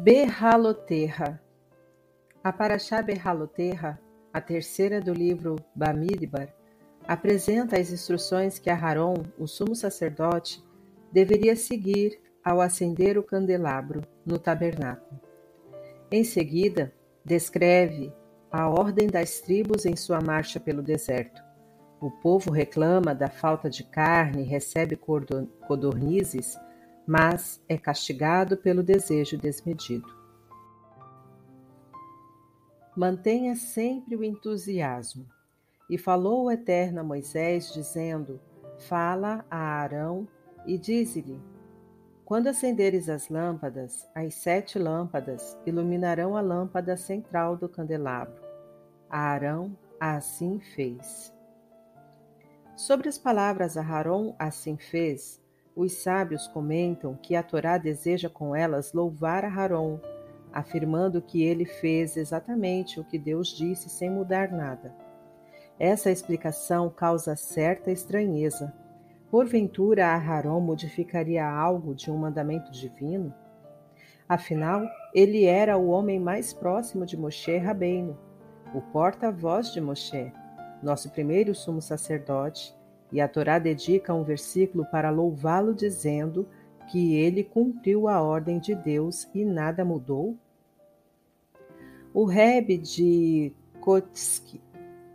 Berraloterra A Paraxá Berraloterra, a terceira do livro Bamidbar, apresenta as instruções que Aharon, o sumo sacerdote, deveria seguir ao acender o candelabro no tabernáculo. Em seguida, descreve a ordem das tribos em sua marcha pelo deserto. O povo reclama da falta de carne, recebe codornizes, mas é castigado pelo desejo desmedido. Mantenha sempre o entusiasmo. E falou o Eterno a Moisés, dizendo: Fala a Arão e dize-lhe: Quando acenderes as lâmpadas, as sete lâmpadas iluminarão a lâmpada central do candelabro. Arão assim fez. Sobre as palavras Aharon assim fez, os sábios comentam que a Torá deseja com elas louvar Aharon, afirmando que ele fez exatamente o que Deus disse sem mudar nada. Essa explicação causa certa estranheza. Porventura, Aharon modificaria algo de um mandamento divino? Afinal, ele era o homem mais próximo de Moshe Rabbeinu, o porta-voz de Moshe, nosso primeiro sumo sacerdote, e a Torá dedica um versículo para louvá-lo, dizendo que ele cumpriu a ordem de Deus e nada mudou? O Rebbe de Kotsk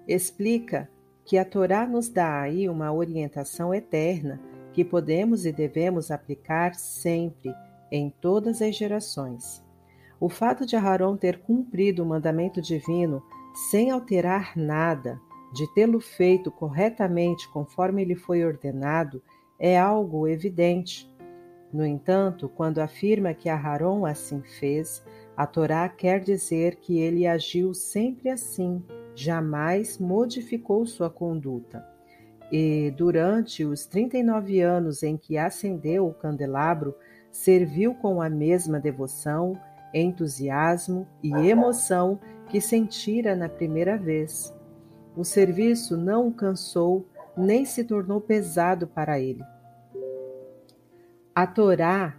explica que a Torá nos dá aí uma orientação eterna que podemos e devemos aplicar sempre, em todas as gerações. O fato de Aharon ter cumprido o mandamento divino sem alterar nada, de tê-lo feito corretamente conforme lhe foi ordenado, é algo evidente. No entanto, quando afirma que Aharon assim fez, a Torá quer dizer que ele agiu sempre assim, jamais modificou sua conduta. E durante os 39 anos em que acendeu o candelabro, serviu com a mesma devoção, entusiasmo e emoção que sentira na primeira vez. O serviço não o cansou nem se tornou pesado para ele. A Torá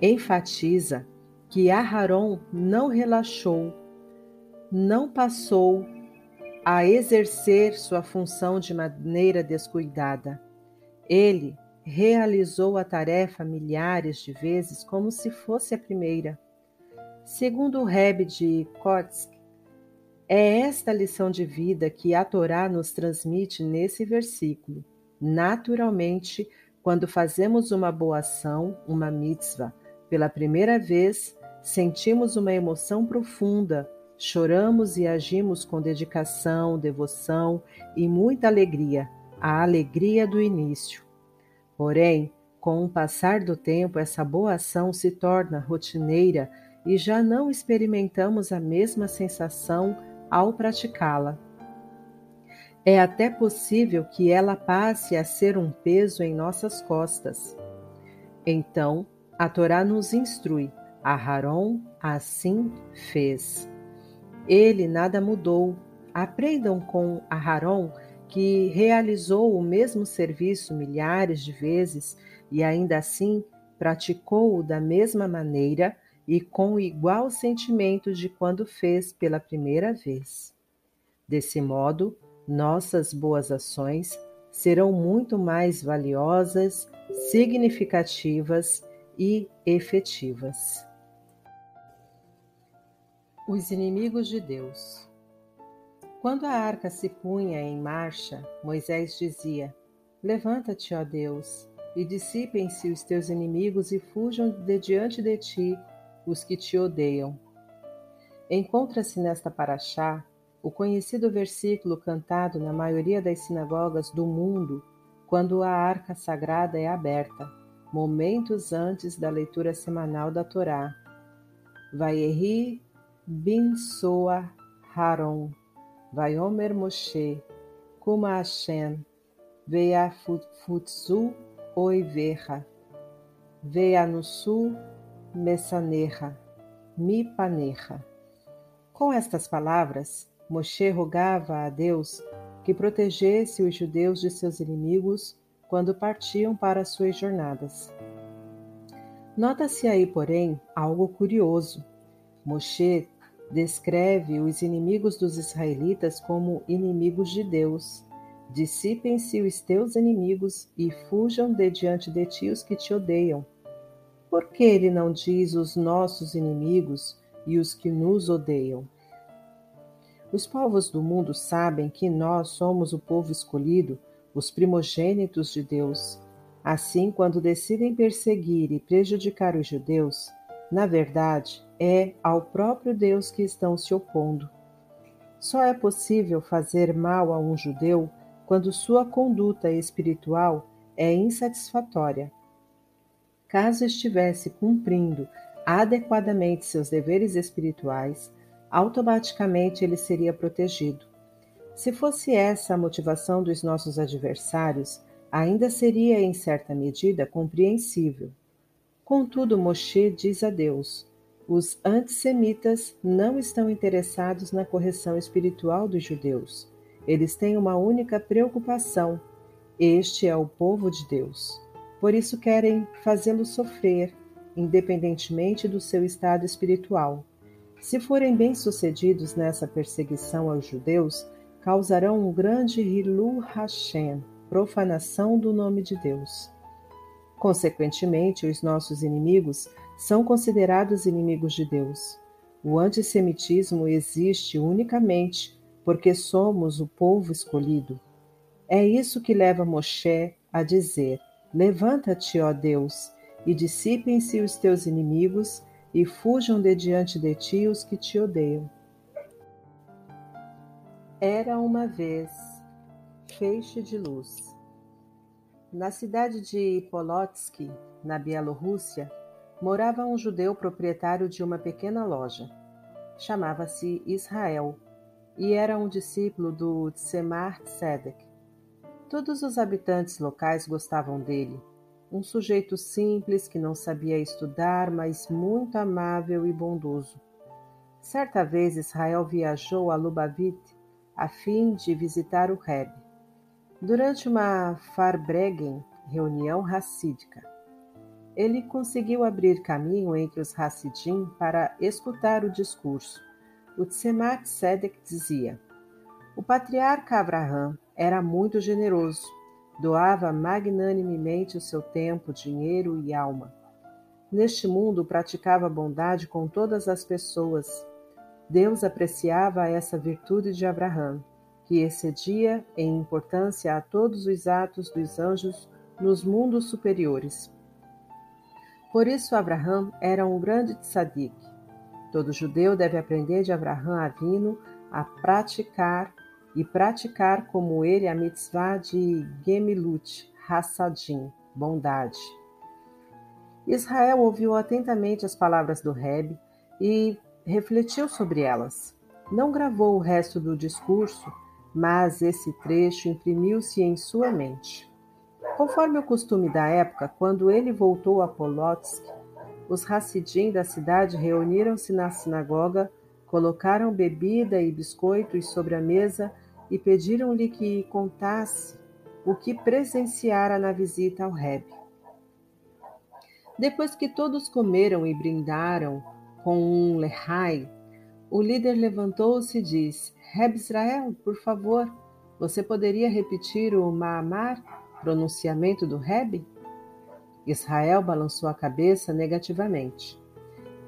enfatiza que Aharon não relaxou, não passou a exercer sua função de maneira descuidada. Ele realizou a tarefa milhares de vezes como se fosse a primeira. Segundo o Rebbe de Kotsk, é esta lição de vida que a Torá nos transmite nesse versículo. Naturalmente, quando fazemos uma boa ação, uma mitzvah, pela primeira vez, sentimos uma emoção profunda, choramos e agimos com dedicação, devoção e muita alegria, a alegria do início. Porém, com o passar do tempo, essa boa ação se torna rotineira e já não experimentamos a mesma sensação ao praticá-la. É até possível que ela passe a ser um peso em nossas costas. Então, a Torá nos instrui: Aharon assim fez. Ele nada mudou. Aprendam com Aharon, que realizou o mesmo serviço milhares de vezes e ainda assim praticou-o da mesma maneira e com igual sentimento de quando fez pela primeira vez. Desse modo, nossas boas ações serão muito mais valiosas, significativas e efetivas. Os inimigos de Deus. Quando a arca se punha em marcha, Moisés dizia: Levanta-te, ó Deus, e dissipem-se os teus inimigos e fujam de diante de ti os que te odeiam. Encontra-se nesta paraxá o conhecido versículo cantado na maioria das sinagogas do mundo quando a arca sagrada é aberta, momentos antes da leitura semanal da Torá. Vaierri bin Soa Haron, Vaiomer Moshe, Kuma Hashem, Veia Futsu Oiverra, Veia no sul Messanerra, Mipanerra. Com estas palavras, Moshe rogava a Deus que protegesse os judeus de seus inimigos quando partiam para suas jornadas. Nota-se aí, porém, algo curioso. Moshe descreve os inimigos dos israelitas como inimigos de Deus. Dissipem-se os teus inimigos e fujam de diante de ti os que te odeiam. Por que ele não diz os nossos inimigos e os que nos odeiam? Os povos do mundo sabem que nós somos o povo escolhido, os primogênitos de Deus. Assim, quando decidem perseguir e prejudicar os judeus, na verdade, é ao próprio Deus que estão se opondo. Só é possível fazer mal a um judeu quando sua conduta espiritual é insatisfatória. Caso estivesse cumprindo adequadamente seus deveres espirituais, automaticamente ele seria protegido. Se fosse essa a motivação dos nossos adversários, ainda seria em certa medida compreensível. Contudo, Moshe diz a Deus: os antissemitas não estão interessados na correção espiritual dos judeus. Eles têm uma única preocupação: este é o povo de Deus. Por isso querem fazê-lo sofrer, independentemente do seu estado espiritual. Se forem bem-sucedidos nessa perseguição aos judeus, causarão um grande Hilu Hashem, profanação do nome de Deus. Consequentemente, os nossos inimigos são considerados inimigos de Deus. O antissemitismo existe unicamente porque somos o povo escolhido. É isso que leva Moshe a dizer: Levanta-te, ó Deus, e dissipem-se os teus inimigos, e fujam de diante de ti os que te odeiam. Era uma vez feixe de luz. Na cidade de Polotsk, na Bielorrússia, morava um judeu proprietário de uma pequena loja. Chamava-se Israel e era um discípulo do Tzemar Tzedek. Todos os habitantes locais gostavam dele. Um sujeito simples que não sabia estudar, mas muito amável e bondoso. Certa vez Israel viajou a Lubavitch a fim de visitar o Rebbe. Durante uma Farbregen, reunião racídica, ele conseguiu abrir caminho entre os Hassidim para escutar o discurso. O Tzemach Tzedek dizia: O patriarca Abraham era muito generoso, doava magnanimemente o seu tempo, dinheiro e alma. Neste mundo praticava bondade com todas as pessoas. Deus apreciava essa virtude de Abraham, que excedia em importância a todos os atos dos anjos nos mundos superiores. Por isso Abraham era um grande tzadik. Todo judeu deve aprender de Abraham Avino a praticar e praticar como ele a mitzvah de Gemilut, Hassadim, bondade. Israel ouviu atentamente as palavras do Rebbe e refletiu sobre elas. Não gravou o resto do discurso, mas esse trecho imprimiu-se em sua mente. Conforme o costume da época, quando ele voltou a Polotsk, os Hassidim da cidade reuniram-se na sinagoga, colocaram bebida e biscoitos sobre a mesa e pediram-lhe que contasse o que presenciara na visita ao Rebbe. Depois que todos comeram e brindaram com um lehai, o líder levantou-se e disse: Rebbe Israel, por favor, você poderia repetir o Maamar, pronunciamento do Rebbe? Israel balançou a cabeça negativamente.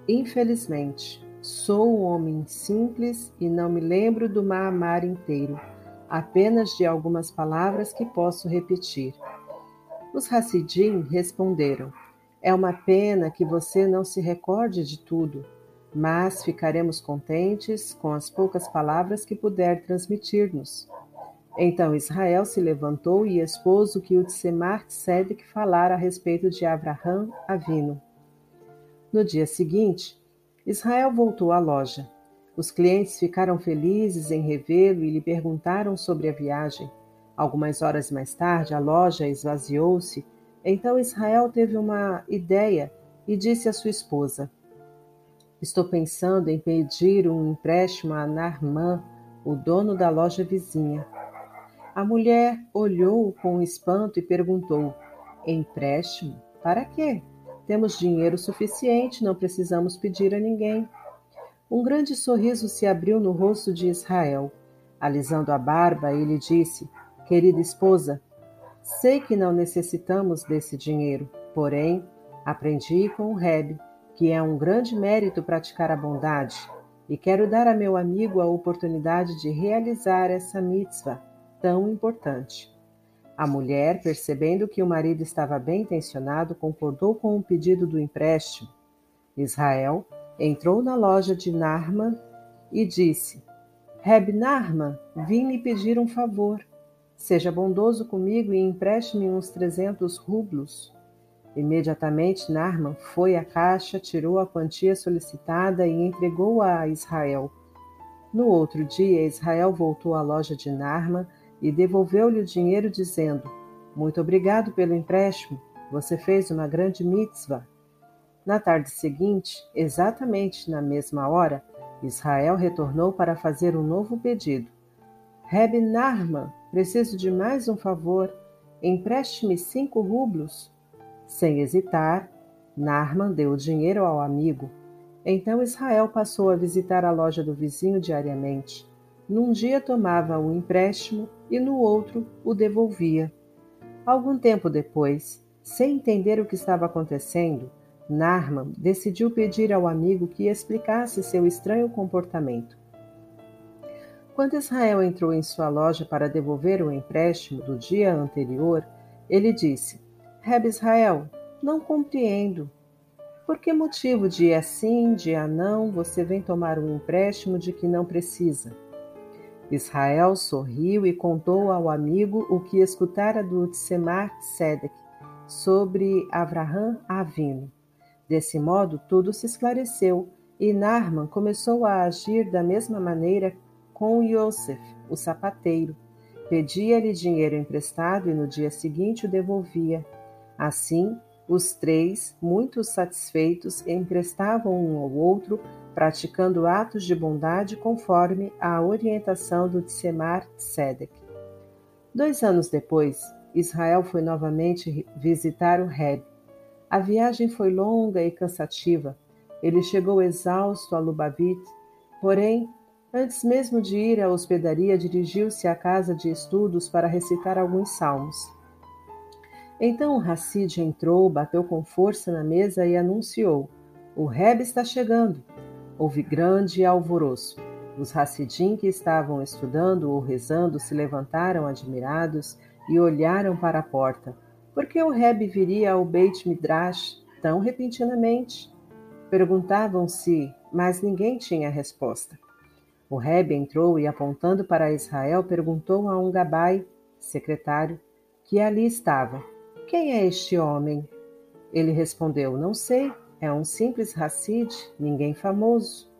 Infelizmente, sou um homem simples e não me lembro do Maamar inteiro apenas de algumas palavras que posso repetir. Os Hassidim responderam: É uma pena que você não se recorde de tudo, mas ficaremos contentes com as poucas palavras que puder transmitir-nos. Então Israel se levantou e expôs o que o Tzemar Tzedek falara a respeito de Abraham Avino. No dia seguinte, Israel voltou à loja. Os clientes ficaram felizes em revê-lo e lhe perguntaram sobre a viagem. Algumas horas mais tarde, a loja esvaziou-se. Então Israel teve uma ideia e disse à sua esposa: Estou pensando em pedir um empréstimo a Narman, o dono da loja vizinha. A mulher olhou com espanto e perguntou: Empréstimo? Para quê? Temos dinheiro suficiente, não precisamos pedir a ninguém. Um grande sorriso se abriu no rosto de Israel. Alisando a barba, ele disse: Querida esposa, sei que não necessitamos desse dinheiro, porém, aprendi com o Reb que é um grande mérito praticar a bondade, e quero dar a meu amigo a oportunidade de realizar essa mitzvah tão importante. A mulher, percebendo que o marido estava bem intencionado, concordou com o pedido do empréstimo. Israel entrou na loja de Narman e disse: Reb Narman, vim lhe pedir um favor. Seja bondoso comigo e empreste-me uns trezentos rublos. Imediatamente Narman foi à caixa, tirou a quantia solicitada e entregou-a a Israel. No outro dia, Israel voltou à loja de Narman e devolveu-lhe o dinheiro, dizendo: Muito obrigado pelo empréstimo, você fez uma grande mitzvah. Na tarde seguinte, exatamente na mesma hora, Israel retornou para fazer um novo pedido. Reb Narman, preciso de mais um favor. Empreste-me cinco rublos. Sem hesitar, Narman deu o dinheiro ao amigo. Então Israel passou a visitar a loja do vizinho diariamente. Num dia tomava um empréstimo e no outro o devolvia. Algum tempo depois, sem entender o que estava acontecendo, Narman decidiu pedir ao amigo que explicasse seu estranho comportamento. Quando Israel entrou em sua loja para devolver o empréstimo do dia anterior, ele disse: Reb Israel, não compreendo. Por que motivo, dia sim, dia não, você vem tomar um empréstimo de que não precisa? Israel sorriu e contou ao amigo o que escutara do Tsemar Sedek sobre Avraham Avino. Desse modo, tudo se esclareceu e Narman começou a agir da mesma maneira com Yosef, o sapateiro. Pedia-lhe dinheiro emprestado e no dia seguinte o devolvia. Assim, os três, muito satisfeitos, emprestavam um ao outro, praticando atos de bondade conforme a orientação do Tsemar Tzedek. Dois anos depois, Israel foi novamente visitar o Reb. A viagem foi longa e cansativa. Ele chegou exausto a Lubavitch, porém, antes mesmo de ir à hospedaria, dirigiu-se à casa de estudos para recitar alguns salmos. Então o Hassid entrou, bateu com força na mesa e anunciou: O Reb está chegando. Houve grande alvoroço. Os Hassidim que estavam estudando ou rezando se levantaram admirados e olharam para a porta. Por que o Reb viria ao Beit Midrash tão repentinamente? Perguntavam-se, mas ninguém tinha resposta. O Reb entrou e, apontando para Israel, perguntou a um gabai, secretário, que ali estava: quem é este homem? Ele respondeu: Não sei, é um simples Hassid, ninguém famoso.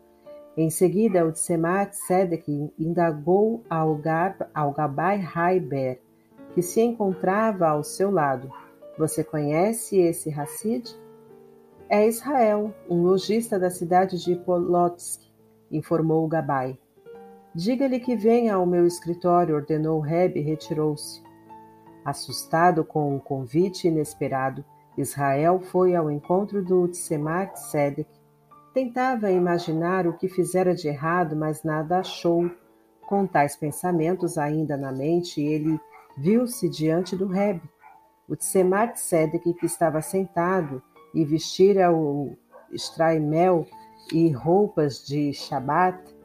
Em seguida, o Tsemat Sedek indagou ao, Gab, ao Gabai Haiber, que se encontrava ao seu lado. Você conhece esse Hassid? É Israel, um lojista da cidade de Polotsk, informou o Gabai. Diga-lhe que venha ao meu escritório, ordenou Reb e retirou-se. Assustado com o convite inesperado, Israel foi ao encontro do Tsemat Sedek. Tentava imaginar o que fizera de errado, mas nada achou. Com tais pensamentos ainda na mente, ele viu-se diante do Reb. O Tsemat Sedek, que estava sentado e vestira o estraimel e roupas de Shabat,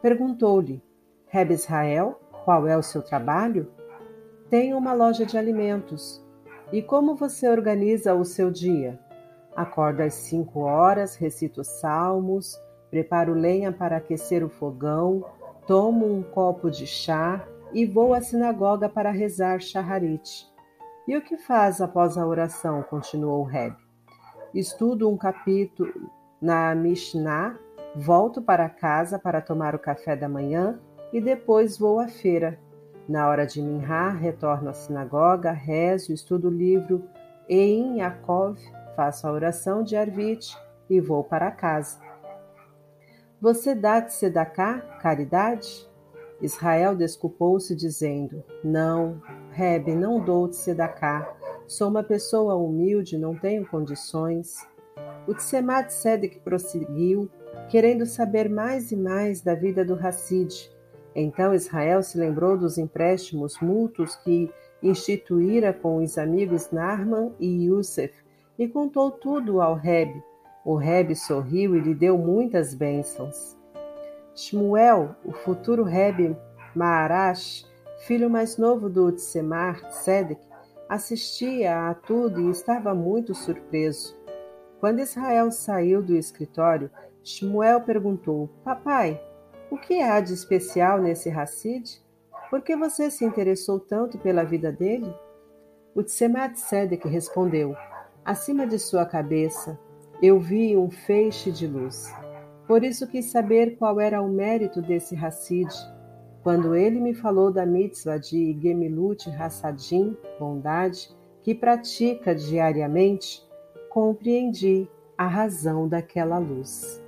perguntou-lhe: Reb Israel, qual é o seu trabalho? Tenho uma loja de alimentos. E como você organiza o seu dia? Acordo às cinco horas, recito salmos, preparo lenha para aquecer o fogão, tomo um copo de chá e vou à sinagoga para rezar Shaharit. E o que faz após a oração? continuou Reb. Estudo um capítulo na Mishnah, volto para casa para tomar o café da manhã e depois vou à feira. Na hora de Minhá, retorno à sinagoga, rezo, estudo o livro Ein Yaakov, faço a oração de Arvit e vou para casa. Você dá de Sedaká, caridade? Israel desculpou-se, dizendo: Não, Rebe, não dou de Sedaká. Sou uma pessoa humilde, não tenho condições. O Tsemat Sedek prosseguiu, querendo saber mais e mais da vida do Hassid. Então Israel se lembrou dos empréstimos mútuos que instituíra com os amigos Narman e Yusef e contou tudo ao Reb. O Reb sorriu e lhe deu muitas bênçãos. Shmuel, o futuro Reb Maarash, filho mais novo do Tsemar Sedek, assistia a tudo e estava muito surpreso. Quando Israel saiu do escritório, Shmuel perguntou: Papai, o que há de especial nesse Hassid? Por que você se interessou tanto pela vida dele? O Tsemat Sedek respondeu: Acima de sua cabeça, eu vi um feixe de luz. Por isso quis saber qual era o mérito desse Hassid. Quando ele me falou da mitzvah de Gemilut Hassadim, bondade, que pratica diariamente, compreendi a razão daquela luz.